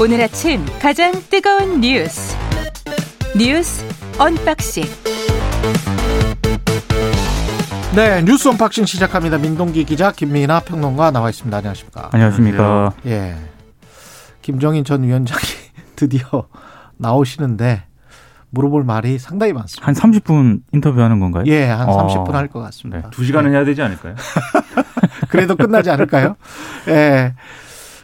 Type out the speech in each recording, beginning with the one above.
오늘 아침 가장 뜨거운 뉴스 뉴스 언박싱 네, 뉴스 언박싱 시작합니다. 민동기 기자, 김민하 평론가 나와 있습니다. 안녕하십니까? 안녕하십니까? 예. 김종인 전 위원장이 드디어 나오시는데 물어볼 말이 상당히 많습니다. 한 30분 인터뷰하는 건가요? 예, 한 어. 30분 할 것 같습니다. 네. 두 시간은 해야 되지 않을까요? 그래도 끝나지 않을까요? 예.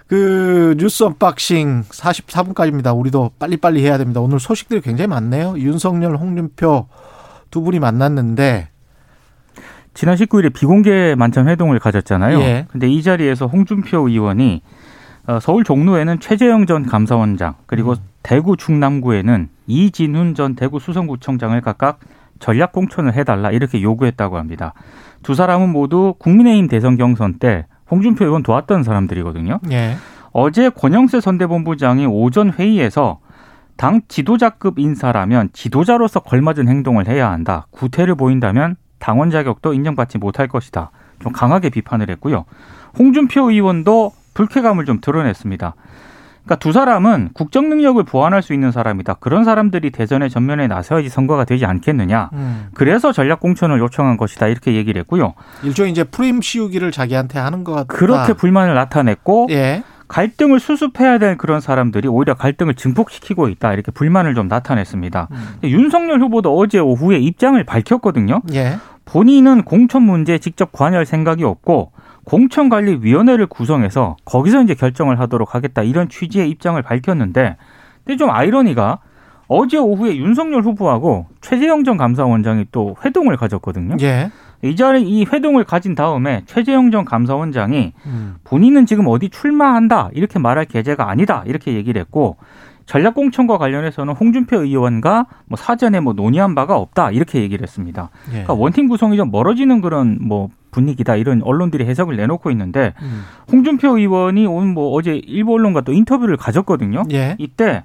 그 뉴스 언박싱 44분까지입니다. 우리도 빨리빨리 해야 됩니다. 오늘 소식들이 굉장히 많네요. 윤석열, 홍준표 두 분이 만났는데 지난 19일에 비공개 만찬 회동을 가졌잖아요. 예. 근데 이 자리에서 홍준표 의원이 어, 서울 종로에는 최재형 전 감사원장 그리고 음. 대구 중남구에는 이진훈 전 대구 수성구청장을 각각 전략 공천을 해달라 이렇게 요구했다고 합니다. 두 사람은 모두 국민의힘 대선 경선 때 홍준표 의원 도왔던 사람들이거든요. 예. 어제 권영세 선대본부장이 오전 회의에서 당 지도자급 인사라면 지도자로서 걸맞은 행동을 해야 한다. 구태를 보인다면 당원 자격도 인정받지 못할 것이다. 좀 강하게 비판을 했고요. 홍준표 의원도 불쾌감을 좀 드러냈습니다. 그러니까 두 사람은 국정 능력을 보완할 수 있는 사람이다. 그런 사람들이 대전의 전면에 나서야지 선거가 되지 않겠느냐. 음. 그래서 전략 공천을 요청한 것이다. 이렇게 얘기를 했고요. 일종의 이제 프레임 씌우기를 자기한테 하는 것 같다. 그렇게 불만을 나타냈고 예. 갈등을 수습해야 될 그런 사람들이 오히려 갈등을 증폭시키고 있다 이렇게 불만을 좀 나타냈습니다. 음. 윤석열 후보도 어제 오후에 입장을 밝혔거든요. 예. 본인은 공천 문제에 직접 관여할 생각이 없고 공천관리위원회를 구성해서 거기서 이제 결정을 하도록 하겠다 이런 취지의 입장을 밝혔는데 근데 좀 아이러니가 어제 오후에 윤석열 후보하고 최재형 전 감사원장이 또 회동을 가졌거든요. 예. 이 자리 이 회동을 가진 다음에 최재형 전 감사원장이 음. 본인은 지금 어디 출마한다 이렇게 말할 계제가 아니다 이렇게 얘기를 했고 전략 공천과 관련해서는 홍준표 의원과 뭐 사전에 뭐 논의한 바가 없다 이렇게 얘기를 했습니다. 예. 그러니까 원팀 구성이 좀 멀어지는 그런 뭐 분위기다 이런 언론들이 해석을 내놓고 있는데 음. 홍준표 의원이 오늘 뭐 어제 일부 언론과 또 인터뷰를 가졌거든요. 예. 이때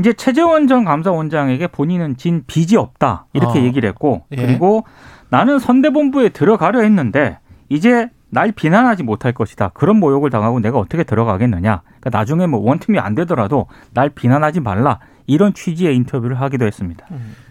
이제 최재원 전 감사원장에게 본인은 진 빚이 없다 이렇게 어. 얘기를 했고 예. 그리고 나는 선대본부에 들어가려 했는데 이제 날 비난하지 못할 것이다. 그런 모욕을 당하고 내가 어떻게 들어가겠느냐. 그러니까 나중에 뭐 원팀이 안 되더라도 날 비난하지 말라. 이런 취지의 인터뷰를 하기도 했습니다.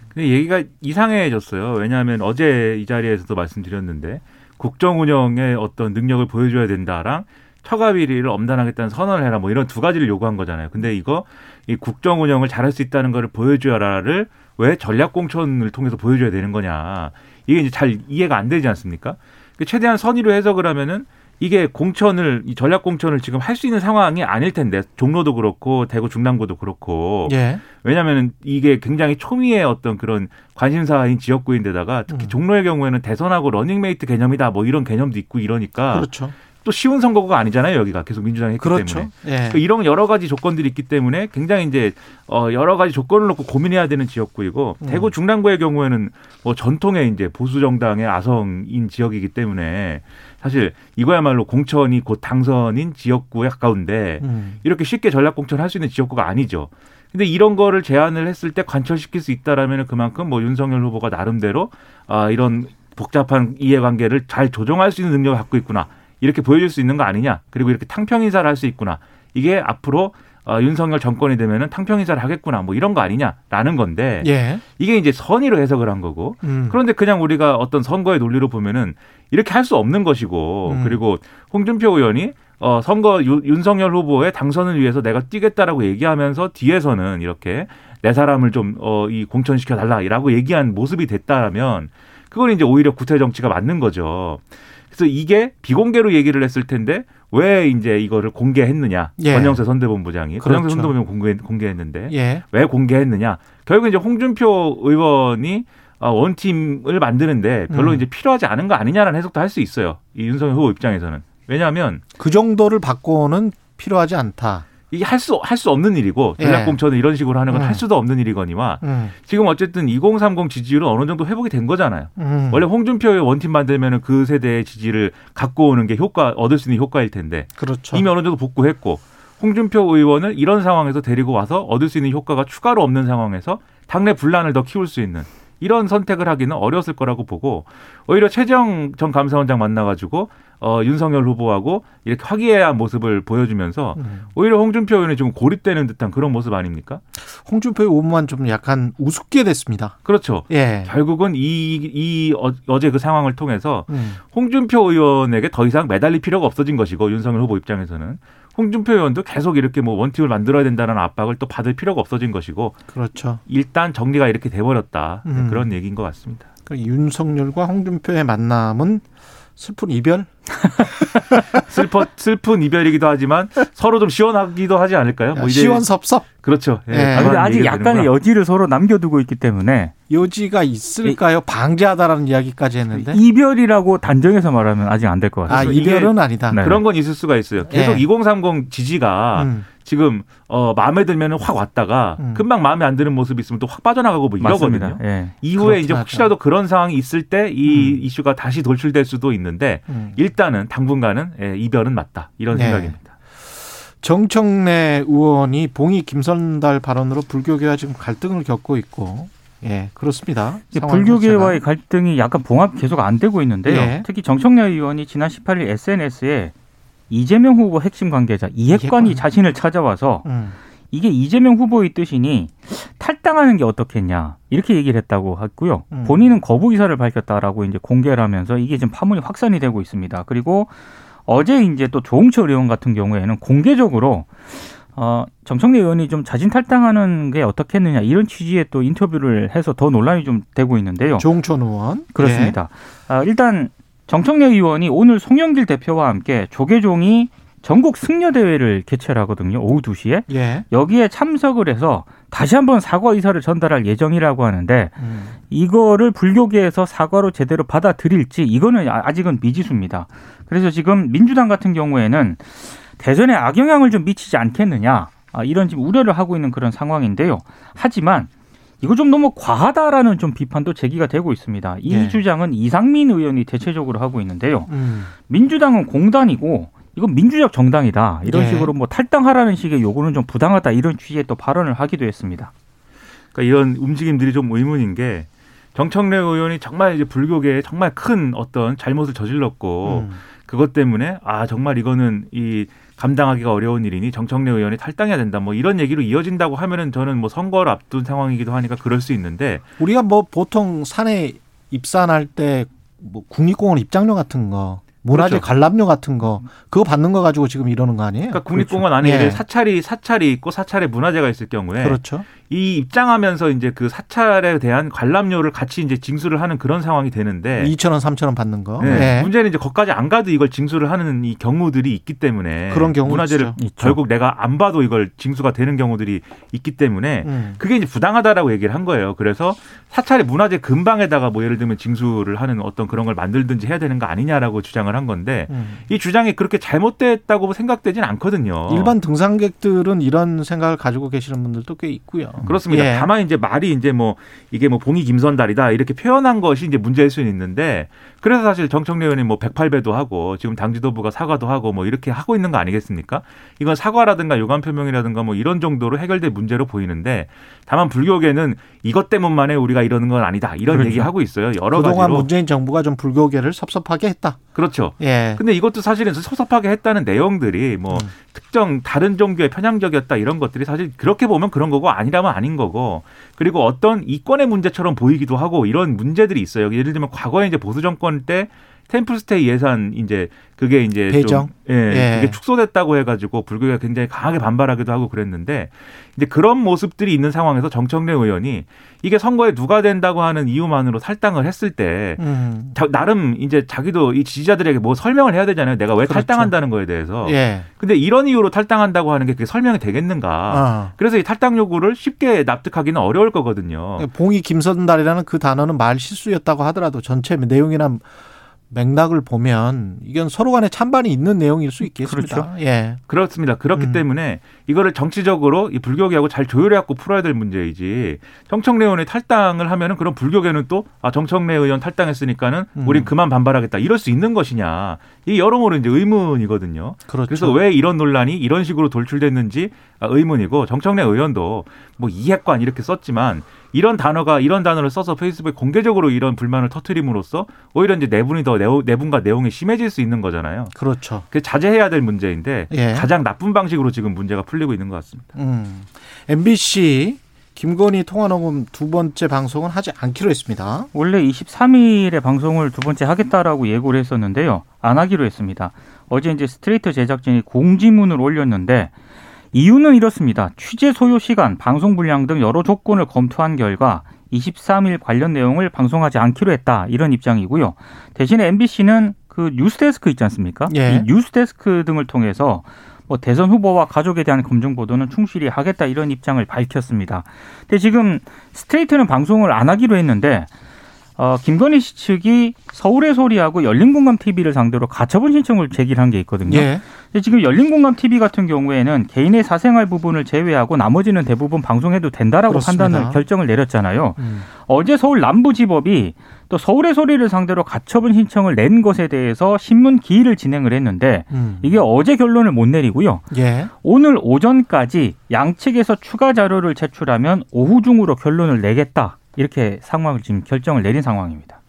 근데 얘기가 이상해졌어요. 왜냐하면 어제 이 자리에서도 말씀드렸는데 국정 운영의 어떤 능력을 보여줘야 된다랑 처가 비리를 엄단하겠다는 선언을 해라 뭐 이런 두 가지를 요구한 거잖아요. 근데 이거 이 국정 운영을 잘할 수 있다는 거를 보여줘라를 왜 전략 공천을 통해서 보여줘야 되는 거냐. 이게 이제 잘 이해가 안 되지 않습니까? 그 최대한 선의로 해석을 하면은 이게 공천을 이 전략 공천을 지금 할 수 있는 상황이 아닐 텐데 종로도 그렇고 대구 중남구도 그렇고 예. 왜냐하면 이게 굉장히 초미의 어떤 그런 관심사인 지역구인데다가 특히 음. 종로의 경우에는 대선하고 러닝메이트 개념이다 뭐 이런 개념도 있고 이러니까 그렇죠. 또 쉬운 선거구가 아니잖아요 여기가 계속 민주당이 했기 그렇죠. 때문에 예. 그러니까 이런 여러 가지 조건들이 있기 때문에 굉장히 이제 어 여러 가지 조건을 놓고 고민해야 되는 지역구이고 음. 대구 중랑구의 경우에는 뭐 전통의 이제 보수 정당의 아성인 지역이기 때문에 사실 이거야말로 공천이 곧 당선인 지역구에 가까운데 음. 이렇게 쉽게 전략 공천을 할 수 있는 지역구가 아니죠. 근데 이런 거를 제안을 했을 때 관철시킬 수 있다라면 그만큼 뭐 윤석열 후보가 나름대로 아 이런 복잡한 이해관계를 잘 조정할 수 있는 능력을 갖고 있구나 이렇게 보여줄 수 있는 거 아니냐 그리고 이렇게 탕평 인사를 할 수 있구나 이게 앞으로 어, 윤석열 정권이 되면은 탕평 인사를 하겠구나 뭐 이런 거 아니냐라는 건데 예. 이게 이제 선의로 해석을 한 거고 음. 그런데 그냥 우리가 어떤 선거의 논리로 보면은 이렇게 할 수 없는 것이고 음. 그리고 홍준표 의원이 어 선거 유- 윤석열 후보의 당선을 위해서 내가 뛰겠다라고 얘기하면서 뒤에서는 이렇게 내 사람을 좀 어 이 공천시켜 달라라고 얘기한 모습이 됐다면 그건 이제 오히려 구태 정치가 맞는 거죠. 그래서 이게 비공개로 얘기를 했을 텐데 왜 이제 이거를 공개했느냐? 예. 권영세 선대본부장이 그렇죠. 권영세 선대본부장 공개, 공개했는데 예. 왜 공개했느냐? 결국 이제 홍준표 의원이 어, 원팀을 만드는데 별로 음. 이제 필요하지 않은 거 아니냐라는 해석도 할 수 있어요. 이 윤석열 후보 입장에서는. 왜냐하면 그 정도를 받고는 필요하지 않다. 이게 할 수 할 수 없는 일이고 예. 전략 공천을 이런 식으로 하는 건 음. 할 수도 없는 일이거니와 음. 지금 어쨌든 2030 지지율은 어느 정도 회복이 된 거잖아요. 음. 원래 홍준표의 원팀 만들면은 그 세대의 지지를 갖고 오는 게 효과 얻을 수 있는 효과일 텐데 그렇죠. 이미 어느 정도 복구했고 홍준표 의원을 이런 상황에서 데리고 와서 얻을 수 있는 효과가 추가로 없는 상황에서 당내 분란을 더 키울 수 있는 이런 선택을 하기는 어려웠을 거라고 보고 오히려 최재형 전 감사원장 만나가지고 어, 윤석열 후보하고 이렇게 화기애애한 모습을 보여주면서 음. 오히려 홍준표 의원이 좀 고립되는 듯한 그런 모습 아닙니까? 홍준표의 오문만 좀 약간 우습게 됐습니다. 그렇죠. 예. 결국은 이, 이 어, 어제 그 상황을 통해서 음. 홍준표 의원에게 더 이상 매달릴 필요가 없어진 것이고 윤석열 후보 입장에서는 홍준표 의원도 계속 이렇게 뭐 원팀을 만들어야 된다는 압박을 또 받을 필요가 없어진 것이고 그렇죠. 일단 정리가 이렇게 돼버렸다 음. 그런 얘기인 것 같습니다. 그 윤석열과 홍준표의 만남은 슬픈 이별? 슬퍼 슬픈 이별이기도 하지만 서로 좀 시원하기도 하지 않을까요? 뭐 이제 시원섭섭 그렇죠. 예, 예. 아, 그런 근데 아직 약간의 되는구나. 여지를 서로 남겨두고 있기 때문에 여지가 있을까요? 방지하다라는 이야기까지 했는데 이별이라고 단정해서 말하면 아직 안 될것아 같아요. 이게- 이별은 아니다. 네. 그런 건 있을 수가 있어요. 계속 예. 2030 지지가 음. 지금 어 마음에 들면 확 왔다가 음. 금방 마음에 안 드는 모습이 있으면 또 확 빠져나가고 뭐. 이러거든요. 예. 이후에 이제. 혹시라도 그런 상황이 있을 때이 음. 이슈가 다시 돌출될 수도 있는데 음. 일단은 당분간은 예, 이별은 맞다 이런 네. 생각입니다. 정청래 의원이 봉이 김선달 발언으로 불교계와 지금 갈등을 겪고 있고 예 그렇습니다. 불교계와의. 갈등이 약간 봉합 계속 안 되고 있는데요. 예. 특히 정청래 의원이 지난 18일 SNS에 이재명 후보 핵심 관계자 이핵관이 이핵관. 자신을 찾아와서 음. 이게 이재명 후보의 뜻이니 탈당하는 게 어떻겠냐 이렇게 얘기를 했다고 했고요. 음. 본인은 거부 의사를 밝혔다라고 이제 공개를 하면서 이게 지금 파문이 확산이 되고 있습니다. 그리고 어제 이제 또 조홍철 의원 같은 경우에는 공개적으로 어, 정청래 의원이 좀 자진 탈당하는 게 어떻겠느냐 이런 취지의 또 인터뷰를 해서 더 논란이 좀 되고 있는데요. 조홍천 의원 그렇습니다. 아, 일단 정청래 의원이 오늘 송영길 대표와 함께 조계종이 전국 승려 대회를 개최를 하거든요. 오후 2시에. 예. 예. 여기에 참석을 해서 다시 한번 사과 의사를 전달할 예정이라고 하는데 음. 이거를 불교계에서 사과로 제대로 받아들일지 이거는 아- 아직은 미지수입니다. 그래서 지금 민주당 같은 경우에는 대선에 악영향을 좀 미치지 않겠느냐 아, 이런 지금 우려를 하고 있는 그런 상황인데요. 하지만 이거 좀 너무 과하다라는 좀 비판도 제기가 되고 있습니다. 이 예. 주장은 이상민 의원이 대체적으로 하고 있는데요. 음. 민주당은 공단이고 이건 민주적 정당이다. 이런 예. 식으로 뭐 탈당하라는 식의 요구는 좀 부당하다 이런 취지의 또 발언을 하기도 했습니다. 그러니까 이런 움직임들이 좀 의문인 게 정청래 의원이 정말 이제 불교계에 정말 큰 어떤 잘못을 저질렀고 음. 그것 때문에 아 정말 이거는 이 감당하기가 어려운 일이니 정청래 의원이 탈당해야 된다 뭐 이런 얘기로 이어진다고 하면은 저는 뭐 선거를 앞둔 상황이기도 하니까 그럴 수 있는데 우리가 뭐 보통 산에 입산할 때 뭐 국립공원 입장료 같은 거 문화재 그렇죠. 관람료 같은 거 그거 받는 거 가지고 지금 이러는 거 아니에요? 그러니까 국립공원 안에 예. 사찰이 사찰이 있고 사찰에 문화재가 있을 경우에 그렇죠. 이 입장하면서 이제 그 사찰에 대한 관람료를 같이 이제 징수를 하는 그런 상황이 되는데 2천 원, 3천 원 받는 거. 네. 예. 문제는 이제 거기까지 안 가도 이걸 징수를 하는 이 경우들이 있기 때문에 그런 경우 문화재를. 있죠. 결국 내가 안 봐도 이걸 징수가 되는 경우들이 있기 때문에 음. 그게 이제 부당하다라고 얘기를 한 거예요. 그래서 사찰의 문화재 근방에다가 뭐 예를 들면 징수를 하는 어떤 그런 걸 만들든지 해야 되는 거 아니냐라고 주장을 한 건데 음. 이 주장이 그렇게 잘못됐다고 생각되진 않거든요. 일반 등산객들은 이런 생각을 가지고 계시는 분들도 꽤 있고요. 그렇습니다. 예. 다만 이제 말이 이제 뭐 이게 뭐 봉이 김선달이다 이렇게 표현한 것이 이제 문제일 수는 있는데 그래서 사실 정청래 의원이 뭐 108배도 하고 지금 당 지도부가 사과도 하고 뭐 이렇게 하고 있는 거 아니겠습니까? 이건 사과라든가 요감 표명이라든가 뭐 이런 정도로 해결될 문제로 보이는데 다만 불교계는 이것 때문만에 우리가 이러는 건 아니다 이런 그렇죠. 얘기하고 있어요. 여러 그동안 가지로 문재인 정부가 좀 불교계를 섭섭하게 했다. 그렇죠. 예. 근데 이것도 사실은 섭섭하게 했다는 내용들이 뭐 음. 특정 다른 종교에 편향적이었다 이런 것들이 사실 그렇게 보면 그런 거고 아니라면 아닌 거고 그리고 어떤 이권의 문제처럼 보이기도 하고 이런 문제들이 있어요. 예를 들면 과거에 이제 보수 정권 때 템플스테이 예산 이제 그게 이제 배정? 좀 예, 예. 그게 축소됐다고 해가지고 불교가 굉장히 강하게 반발하기도 하고 그랬는데 이제 그런 모습들이 있는 상황에서 정청래 의원이 이게 선거에 누가 된다고 하는 이유만으로 탈당을 했을 때 음. 자- 나름 이제 자기도 이 지지자들에게 뭐 설명을 해야 되잖아요. 내가 왜 그렇죠. 탈당한다는 거에 대해서. 예. 근데 이런 이유로 탈당한다고 하는 게 그게 설명이 되겠는가? 아. 그래서 이 탈당 요구를 쉽게 납득하기는 어려울 거거든요. 봉이 김선달이라는 그 단어는 말 실수였다고 하더라도 전체 내용이나 맥락을 보면 이건 서로 간에 찬반이 있는 내용일 수 있겠습니다. 그렇죠. 예. 그렇습니다. 그렇기 음. 때문에 이거를 정치적으로 이 불교계하고 잘 조율해 갖고 풀어야 될 문제이지. 정청래 의원이 탈당을 하면은 그럼 불교계는 또 아 정청래 의원 탈당했으니까는 음. 우린 그만 반발하겠다 이럴 수 있는 것이냐. 이 여러모로 이제 의문이거든요. 그렇죠. 그래서 왜 이런 논란이 이런 식으로 돌출됐는지 아, 의문이고 정청래 의원도 뭐 이핵관 이렇게 썼지만 이런 단어가 이런 단어를 써서 페이스북에 공개적으로 이런 불만을 터트림으로써 오히려 이제 내분이 더 내부, 내분과 내용이 심해질 수 있는 거잖아요. 그렇죠. 그 자제해야 될 문제인데 예. 가장 나쁜 방식으로 지금 문제가 풀리고 있는 것 같습니다. 음. MBC 김건희 통화 녹음 두 번째 방송은 하지 않기로 했습니다. 원래 23일에 방송을 두 번째 하겠다라고 예고를 했었는데요. 안 하기로 했습니다. 어제 이제 스트레이트 제작진이 공지문을 올렸는데 이유는 이렇습니다. 취재 소요 시간, 방송 분량 등 여러 조건을 검토한 결과 23일 관련 내용을 방송하지 않기로 했다. 이런 입장이고요. 대신에 MBC는 그 뉴스데스크 있지 않습니까? 예. 이 뉴스데스크 등을 통해서 뭐 대선 후보와 가족에 대한 검증 보도는 충실히 하겠다 이런 입장을 밝혔습니다. 근데 지금 스트레이트는 방송을 안 하기로 했는데 어, 김건희 씨 측이 서울의 소리하고 열린공감 TV를 상대로 가처분 신청을 제기한 게 있거든요. 예. 근데 지금 열린공감 TV 같은 경우에는 개인의 사생활 부분을 제외하고 나머지는 대부분 방송해도 된다라고 그렇습니다. 판단을 결정을 내렸잖아요. 음. 어제 서울 남부지법이 또 서울의 소리를 상대로 가처분 신청을 낸 것에 대해서 신문 기일을 진행을 했는데 음. 이게 어제 결론을 못 내리고요. 예. 오늘 오전까지 양측에서 추가 자료를 제출하면 오후 중으로 결론을 내겠다. 이렇게 상황을 지금 결정을 내린 상황입니다.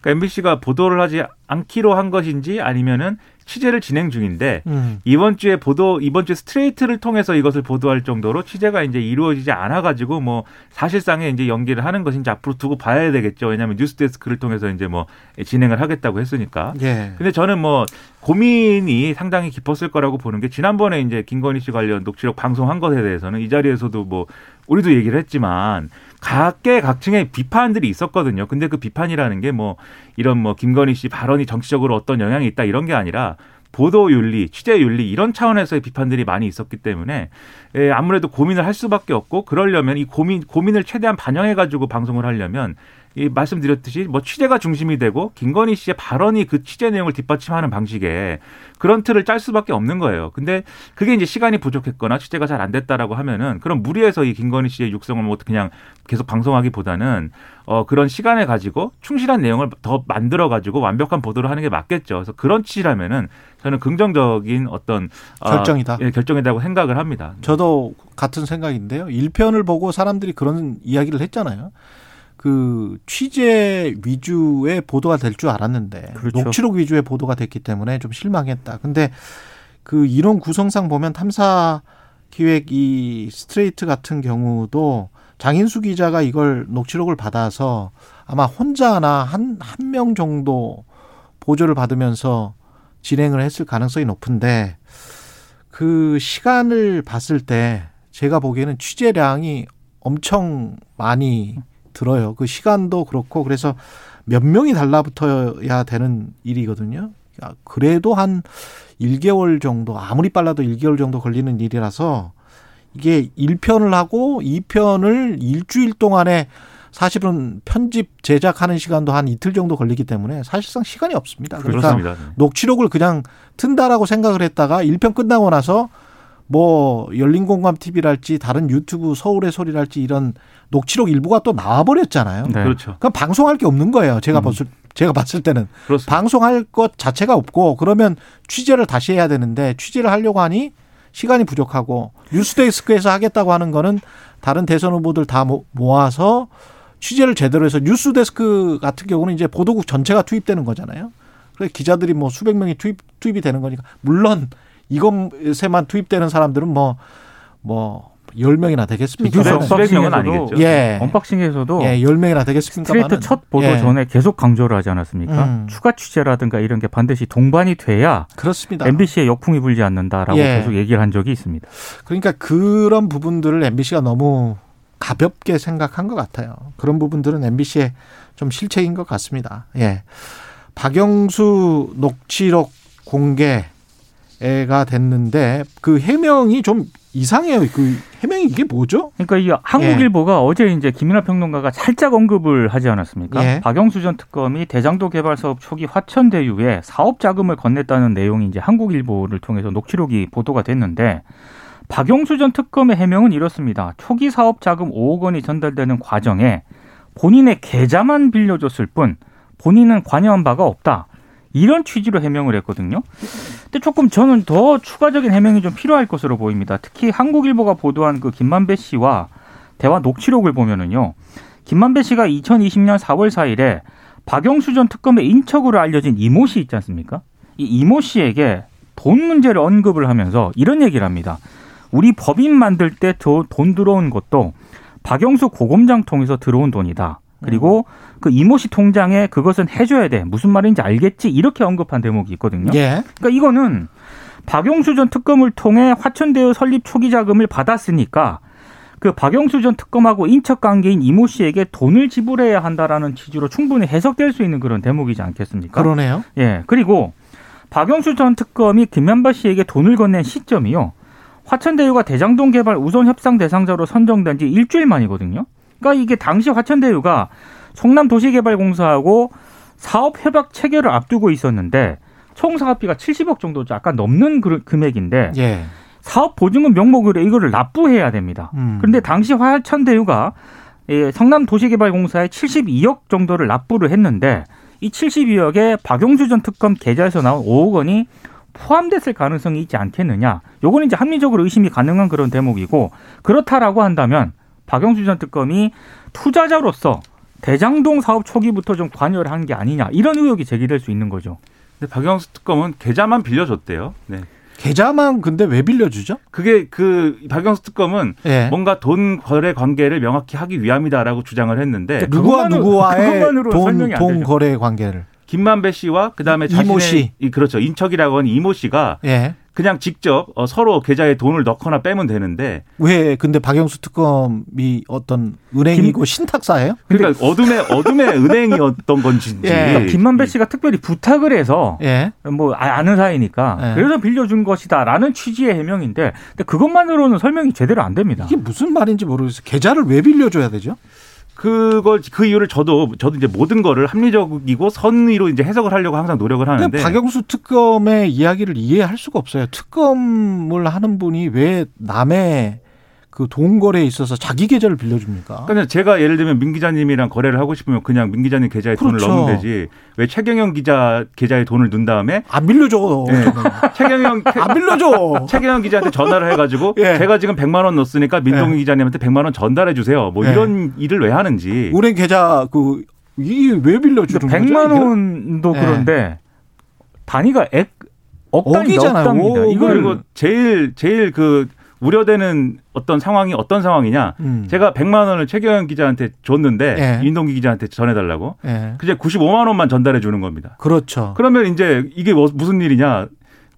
그러니까 MBC가 보도를 하지 않기로 한 것인지 아니면은 취재를 진행 중인데 음. 이번 주에 보도 이번 주 스트레이트를 통해서 이것을 보도할 정도로 취재가 이제 이루어지지 않아 가지고 뭐 사실상의 이제 연기를 하는 것인지 앞으로 두고 봐야 되겠죠. 왜냐하면 뉴스데스크를 통해서 이제 뭐 진행을 하겠다고 했으니까. 예. 근데 저는 뭐 고민이 상당히 깊었을 거라고 보는 게 지난번에 이제 김건희 씨 관련 녹취록 방송한 것에 대해서는 이 자리에서도 뭐 우리도 얘기를 했지만 각계 각층의 비판들이 있었거든요. 근데 그 비판이라는 게 뭐 이런 뭐 김건희 씨 발언이 정치적으로 어떤 영향이 있다 이런 게 아니라 보도 윤리, 취재 윤리 이런 차원에서의 비판들이 많이 있었기 때문에 예, 아무래도 고민을 할 수밖에 없고 그러려면 이 고민 고민을 최대한 반영해 가지고 방송을 하려면 이 말씀드렸듯이 뭐 취재가 중심이 되고 김건희 씨의 발언이 그 취재 내용을 뒷받침하는 방식의 그런 틀을 짤 수밖에 없는 거예요. 근데 그게 이제 시간이 부족했거나 취재가 잘 안 됐다라고 하면은 그럼 무리해서 이 김건희 씨의 육성을 뭐 그냥 계속 방송하기보다는 어 그런 시간을 가지고 충실한 내용을 더 만들어 가지고 완벽한 보도를 하는 게 맞겠죠. 그래서 그런 취지라면은 저는 긍정적인 어떤 어, 결정이다. 예, 결정이라고 생각을 합니다. 저도 같은 생각인데요. 1편을 보고 사람들이 그런 이야기를 했잖아요. 그 취재 위주의 보도가 될 줄 알았는데 그렇죠. 녹취록 위주의 보도가 됐기 때문에 좀 실망했다. 근데 그 이론 구성상 보면 탐사 기획 이 스트레이트 같은 경우도 장인수 기자가 이걸 녹취록을 받아서 아마 혼자나 한 한 명 정도 보조를 받으면서 진행을 했을 가능성이 높은데 그 시간을 봤을 때 제가 보기에는 취재량이 엄청 많이 들어요. 그 시간도 그렇고 그래서 몇 명이 달라붙어야 되는 일이거든요. 아, 그래도 한 1개월 정도 아무리 빨라도 1개월 정도 걸리는 일이라서 이게 1편을 하고 2편을 일주일 동안에 사실은 편집 제작하는 시간도 한 이틀 정도 걸리기 때문에 사실상 시간이 없습니다. 그러니까 그렇습니다. 녹취록을 그냥 튼다라고 생각을 했다가 1편 끝나고 나서 뭐 열린공감 TV랄지 다른 유튜브 서울의 소리랄지 이런 녹취록 일부가 또 나와버렸잖아요. 네. 그렇죠. 그럼 방송할 게 없는 거예요. 제가 음. 봤을 제가 봤을 때는 그렇습니다. 방송할 것 자체가 없고 그러면 취재를 다시 해야 되는데 취재를 하려고 하니 시간이 부족하고 뉴스데스크에서 하겠다고 하는 거는 다른 대선 후보들 다 모- 모아서 취재를 제대로 해서 뉴스데스크 같은 경우는 이제 보도국 전체가 투입되는 거잖아요. 그래서 기자들이 뭐 수백 명이 투입 투입이 되는 거니까 물론 이것에만 투입되는 사람들은 뭐 뭐 열 명이나 되겠습니까? 언박싱에서도 아니겠죠. 예. 언박싱에서도 예, 열 명이나 되겠습니까? 스트레이트 첫 보도 예. 전에 계속 강조를 하지 않았습니까? 음. 추가 취재라든가 이런 게 반드시 동반이 돼야 그렇습니다. MBC에 역풍이 불지 않는다라고 예. 계속 얘기를 한 적이 있습니다. 그러니까 그런 부분들을 MBC가 너무 가볍게 생각한 것 같아요. 그런 부분들은 MBC의 좀 실책인 것 같습니다. 예. 박영수 녹취록 공개 가 됐는데 그 해명이 좀 이상해요. 그 해명이 이게 뭐죠? 그러니까 이 한국일보가 어제 이제 김민하 평론가가 살짝 언급을 하지 않았습니까? 예. 박영수 전 특검이 대장도 개발 사업 초기 화천 대유에 사업 자금을 건넸다는 내용이 이제 한국일보를 통해서 녹취록이 보도가 됐는데 박영수 전 특검의 해명은 이렇습니다. 초기 사업 자금 5억 원이 전달되는 과정에 본인의 계좌만 빌려줬을 뿐 본인은 관여한 바가 없다. 이런 취지로 해명을 했거든요. 근데 조금 저는 더 추가적인 해명이 좀 필요할 것으로 보입니다. 특히 한국일보가 보도한 그 김만배 씨와 대화 녹취록을 보면은요. 김만배 씨가 2020년 4월 4일에 박영수 전 특검의 인척으로 알려진 이모 씨 있지 않습니까? 이 이모 씨에게 돈 문제를 언급을 하면서 이런 얘기를 합니다. 우리 법인 만들 때 돈 들어온 것도 박영수 고검장 통해서 들어온 돈이다. 그리고 그 이모 씨 통장에 그것은 해줘야 돼. 무슨 말인지 알겠지? 이렇게 언급한 대목이 있거든요. 예. 그러니까 이거는 박영수 전 특검을 통해 화천대유 설립 초기 자금을 받았으니까 그 박영수 전 특검하고 인척 관계인 이모 씨에게 돈을 지불해야 한다라는 취지로 충분히 해석될 수 있는 그런 대목이지 않겠습니까? 그러네요. 예. 그리고 박영수 전 특검이 김만바 씨에게 돈을 건넨 시점이요. 화천대유가 대장동 개발 우선 협상 대상자로 선정된 지 일주일 만이거든요. 그러니까 이게 당시 화천대유가 성남 도시개발공사하고 사업 협약 체결을 앞두고 있었는데 총 사업비가 70억 정도 약간 넘는 금액인데 예. 사업 보증금 명목으로 이거를 납부해야 됩니다. 음. 그런데 당시 화천대유가 성남 도시개발공사에 72억 정도를 납부를 했는데 이 72억에 박용수 전 특검 계좌에서 나온 5억 원이 포함됐을 가능성이 있지 않겠느냐. 요거는 이제 합리적으로 의심이 가능한 그런 대목이고 그렇다라고 한다면 박영수 전 특검이 투자자로서 대장동 사업 초기부터 좀 관여를 한 게 아니냐 이런 의혹이 제기될 수 있는 거죠. 근데 박영수 특검은 계좌만 빌려줬대요. 네. 계좌만 근데 왜 빌려주죠? 그게 그 박영수 특검은 예. 뭔가 돈 거래 관계를 명확히 하기 위함이다라고 주장을 했는데 누구와 그것만으로- 누구와의 그것만으로 돈, 설명이 안돈 되죠. 거래 관계를. 김만배 씨와 그다음에 이모 자신의 씨. 이 그렇죠 인척이라고 하는 이모 씨가 예. 그냥 직접 어, 서로 계좌에 돈을 넣거나 빼면 되는데 왜 근데 박영수 특검이 어떤 은행이고 신탁사예요? 그러니까 어둠의 어둠의 은행이었던 건지 예. 그러니까 김만배 씨가 특별히 부탁을 해서 예. 뭐 아- 아는 사이니까 네. 그래서 빌려준 것이다라는 취지의 해명인데 근데 그것만으로는 설명이 제대로 안 됩니다. 이게 무슨 말인지 모르겠어요. 계좌를 왜 빌려줘야 되죠? 그걸 그 이유를 저도 저도 이제 모든 거를 합리적이고 선의로 이제 해석을 하려고 항상 노력을 하는데 박영수 특검의 이야기를 이해할 수가 없어요. 특검을 하는 분이 왜 남의 그돈 거래에 있어서 자기 계좌를 빌려줍니까? 그러니까 제가 예를 들면 민 기자님이랑 거래를 하고 싶으면 그냥 민 기자님 계좌에 그렇죠. 돈을 넣으면 되지 왜 최경영 기자 계좌에 돈을 넣은 다음에 안 빌려줘. 네. 최경영 안 빌려줘. 최경영 기자한테 전화를 해가지고 예. 제가 지금 100만 원 넣었으니까 민동기 예. 기자님한테 100만 원 전달해 주세요. 뭐 예. 이런 일을 왜 하는지. 은행 계좌 그 이게 왜 빌려주는 거죠? 100만 이게? 원도 네. 그런데 단위가 액, 억 단위. 억. 이걸 그리고 제일 제일 그 우려되는 어떤 상황이 어떤 상황이냐. 음. 제가 100만 원을 최경영 기자한테 줬는데 예. 민동기 기자한테 전해달라고. 예. 그제 95만 원만 전달해 주는 겁니다. 그렇죠. 그러면 이제 이게 뭐- 무슨 일이냐?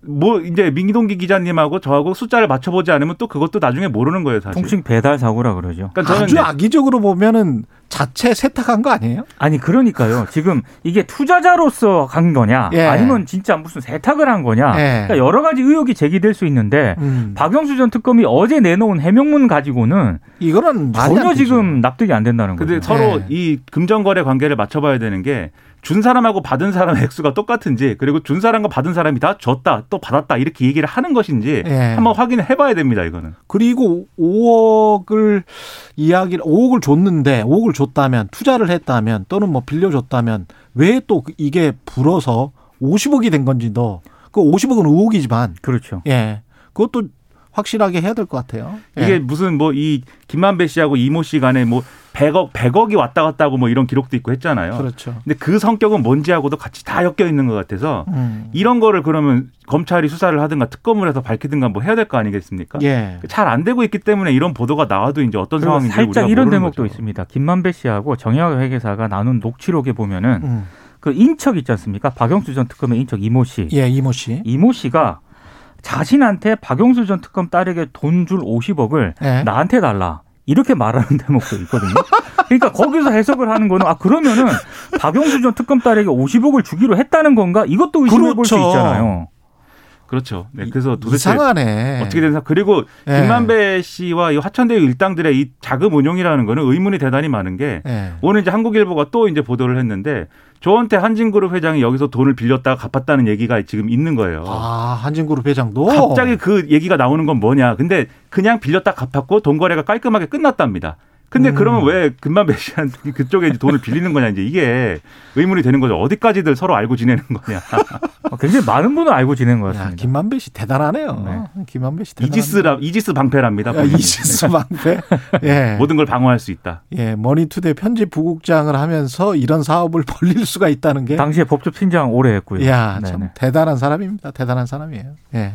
뭐 이제 민동기 기자님하고 저하고 숫자를 맞춰보지 않으면 또 그것도 나중에 모르는 거예요, 사실. 통칭 배달 사고라 그러죠. 그러니까 저는 아주 이제 악의적으로 보면은 자체 세탁한 거 아니에요? 아니 그러니까요. 지금 이게 투자자로서 간 거냐, 예. 아니면 진짜 무슨 세탁을 한 거냐. 예. 그러니까 여러 가지 의혹이 제기될 수 있는데 음. 박영수 전 특검이 어제 내놓은 해명문 가지고는 이거는 전혀. 지금 납득이 안 된다는 거죠. 근데 서로 네. 이 금전거래 관계를 맞춰봐야 되는 게 준 사람하고 받은 사람의 액수가 똑같은지 그리고 준 사람과 받은 사람이 다 줬다 또 받았다 이렇게 얘기를 하는 것인지 예. 한번 확인을 해봐야 됩니다 이거는. 그리고 5억을 이야기를 5억을 줬는데 5억을 줬다면 투자를 했다면 또는 뭐 빌려줬다면 왜 또 이게 불어서 50억이 된 건지도 그 50억은 의혹이지만 그렇죠. 예 그것도 확실하게 해야 될 것 같아요. 예. 이게 무슨 뭐 이 김만배 씨하고 이모 씨 간에 뭐 100억 100억이 왔다 갔다 하고 뭐 이런 기록도 있고 했잖아요. 그렇죠. 근데 그 성격은 뭔지하고도 같이 다 엮여 있는 것 같아서 음. 이런 거를 그러면 검찰이 수사를 하든가 특검을 해서 밝히든가 뭐 해야 될 거 아니겠습니까? 예. 잘 안 되고 있기 때문에 이런 보도가 나와도 이제 어떤 상황인지 살짝 우리가 이런 대목도 거죠. 있습니다. 김만배 씨하고 정영학 회계사가 나눈 녹취록에 보면은 음. 그 인척 있지 않습니까? 박영수 전 특검의 인척 이모 씨. 예, 이모 씨. 이모 씨가 자신한테 박영수 전 특검 딸에게 돈 줄 50억을 예. 나한테 달라. 이렇게 말하는 대목도 있거든요. 그러니까 거기서 해석을 하는 거는 아 그러면은 박영수 전 특검 딸에게 50억을 주기로 했다는 건가? 이것도 의심해 볼수 그렇죠. 있잖아요. 그렇죠. 네, 그래서 도대체 이상하네. 어떻게 된 사? 그리고 예. 김만배 씨와 이 화천대유 일당들의 이 자금 운용이라는 거는 의문이 대단히 많은 게 예. 오늘 이제 한국일보가 또 이제 보도를 했는데 저한테 한진그룹 회장이 여기서 돈을 빌렸다가 갚았다는 얘기가 지금 있는 거예요. 아, 한진그룹 회장도 갑자기 그 얘기가 나오는 건 뭐냐? 근데 그냥 빌렸다 갚았고 돈 거래가 깔끔하게 끝났답니다. 근데 음. 그러면 왜 금만배 씨한테 그쪽에 이제 돈을 빌리는 거냐 이제 이게 의문이 되는 거죠. 어디까지들 서로 알고 지내는 거냐. 어, 굉장히 많은 분을 알고 지낸 것 야, 같습니다. 김만배 씨 대단하네요. 네. 김만배 씨 대단합니다. 이지스라 이지스 방패랍니다. 야. 이지스 방패. 예. 모든 걸 방어할 수 있다. 예, 머니투데이 편집 부국장을 하면서 이런 사업을 벌릴 수가 있다는 게 당시에 법조 팀장 오래 했고요. 야, 참 네네. 대단한 사람입니다. 대단한 사람이에요. 예.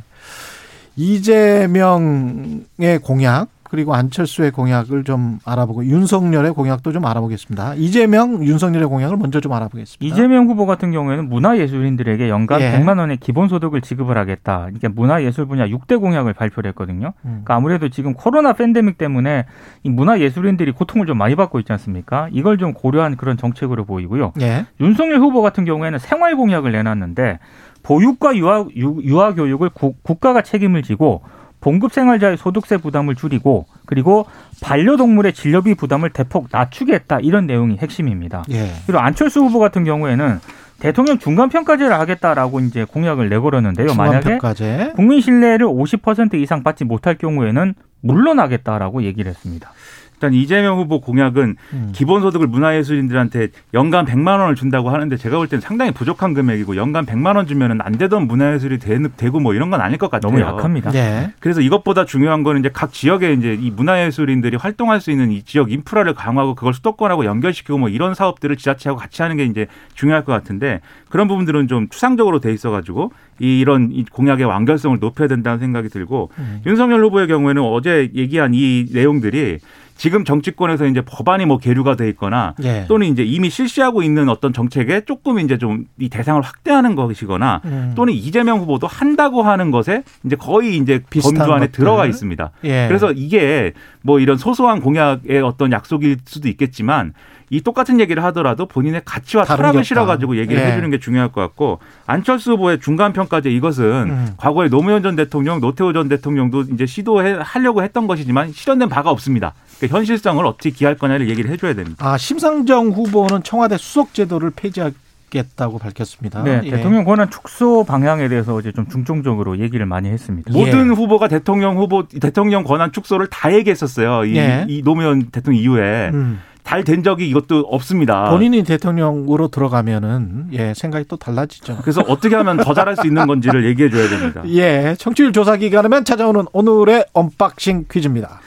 이재명의 공약 그리고 안철수의 공약을 좀 알아보고 윤석열의 공약도 좀 알아보겠습니다. 이재명, 윤석열의 공약을 먼저 좀 알아보겠습니다. 이재명 후보 같은 경우에는 문화예술인들에게 연간 예. 100만 원의 기본소득을 지급을 하겠다. 이게 문화예술 분야 6대 공약을 발표를 했거든요. 음. 그러니까 아무래도 지금 코로나 팬데믹 때문에 이 문화예술인들이 고통을 좀 많이 받고 있지 않습니까? 이걸 좀 고려한 그런 정책으로 보이고요. 예. 윤석열 후보 같은 경우에는 생활 공약을 내놨는데 보육과 유아, 유, 유아 교육을 구- 국가가 책임을 지고 봉급 생활자의 소득세 부담을 줄이고 그리고 반려동물의 진료비 부담을 대폭 낮추겠다 이런 내용이 핵심입니다. 예. 그리고 안철수 후보 같은 경우에는 대통령 중간 평가제를 하겠다라고 이제 공약을 내걸었는데요. 만약에 중간평가제. 국민 신뢰를 50% 이상 받지 못할 경우에는 물러나겠다라고 얘기를 했습니다. 일단 이재명 후보 공약은 음. 기본소득을 문화예술인들한테 연간 100만 원을 준다고 하는데 제가 볼 때는 상당히 부족한 금액이고 연간 100만 원 주면은 안 되던 문화예술이 되- 되고 뭐 이런 건 아닐 것 같아요. 너무 약합니다. 예. 그래서 이것보다 중요한 거는 이제 각 지역에 이제 이 문화예술인들이 활동할 수 있는 이 지역 인프라를 강화하고 그걸 수도권하고 연결시키고 뭐 이런 사업들을 지자체하고 같이 하는 게 이제 중요할 것 같은데 그런 부분들은 좀 추상적으로 돼 있어가지고 이 이런 이 공약의 완결성을 높여야 된다는 생각이 들고 음. 윤석열 후보의 경우에는 어제 얘기한 이 내용들이 지금 정치권에서 이제 법안이 뭐 계류가 돼 있거나 예. 또는 이제 이미 실시하고 있는 어떤 정책에 조금 이제 좀 이 대상을 확대하는 것이거나 음. 또는 이재명 후보도 한다고 하는 것에 이제 거의 이제 범주 안에 것들. 들어가 있습니다. 예. 그래서 이게 뭐 이런 소소한 공약의 어떤 약속일 수도 있겠지만 이 똑같은 얘기를 하더라도 본인의 가치와 철학을 게 실어가지고. 얘기를 예. 해주는 게 중요할 것 같고 안철수 후보의 중간 평가제 이것은 음. 과거에 노무현 전 대통령, 노태우 전 대통령도 이제 시도해 하려고 했던 것이지만 실현된 바가 없습니다. 그러니까 현실성을 어떻게 기할 거냐를 얘기를 해줘야 됩니다. 아, 심상정 후보는 청와대 수석 제도를 폐지하겠다고 밝혔습니다. 네, 예. 대통령 권한 축소 방향에 대해서 이제 좀 중점적으로 얘기를 많이 했습니다. 예. 모든 후보가 대통령 후보 대통령 권한 축소를 다 얘기했었어요. 이, 예. 이 노무현 대통령 이후에 음. 잘된 적이 이것도 없습니다. 본인이 대통령으로 들어가면은 예 생각이 또 달라지죠. 그래서 어떻게 하면 더 잘할 수 있는 건지를 얘기해 줘야 됩니다. 예, 청취율 조사 기간이면 찾아오는 오늘의 언박싱 퀴즈입니다.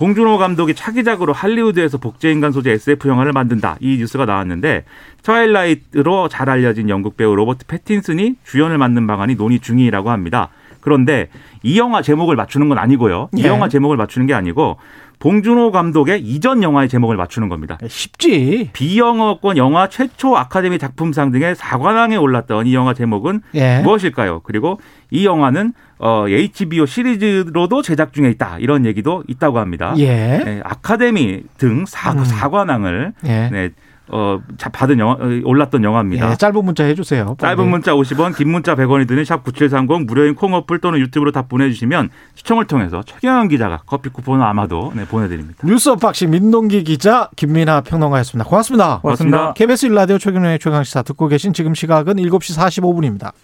봉준호 감독이 차기작으로 할리우드에서 복제인간 소재 SF 영화를 만든다. 이 뉴스가 나왔는데 트와일라이트로 잘 알려진 영국 배우 로버트 패틴슨이 주연을 맡는 방안이 논의 중이라고 합니다. 그런데 이 영화 제목을 맞추는 건 아니고요. 이 예. 영화 제목을 맞추는 게 아니고 봉준호 감독의 이전 영화의 제목을 맞추는 겁니다. 쉽지. 비영어권 영화 최초 아카데미 작품상 등의 사관왕에 올랐던 이 영화 제목은 예. 무엇일까요? 그리고 이 영화는 어, HBO 시리즈로도 제작 중에 있다. 이런 얘기도 있다고 합니다. 예. 네, 아카데미 등 사, 음. 사관왕을 예. 네, 어, 자- 받은 영화, 어, 올랐던 영화입니다. 예, 짧은 문자 해주세요. 짧은 문자 50원, 긴 문자 100원이 드는 샵 9730 무료인 콩 어플 또는 유튜브로 답 보내주시면 시청을 통해서 최경영 기자가 커피 쿠폰을 아마도 네, 보내드립니다. 뉴스 unboxing 민동기 기자 김민아 평론가였습니다. 고맙습니다. 고맙습니다. KBS 일라디오 최경영의 최강시사 듣고 계신 지금 시각은 7시 45분입니다.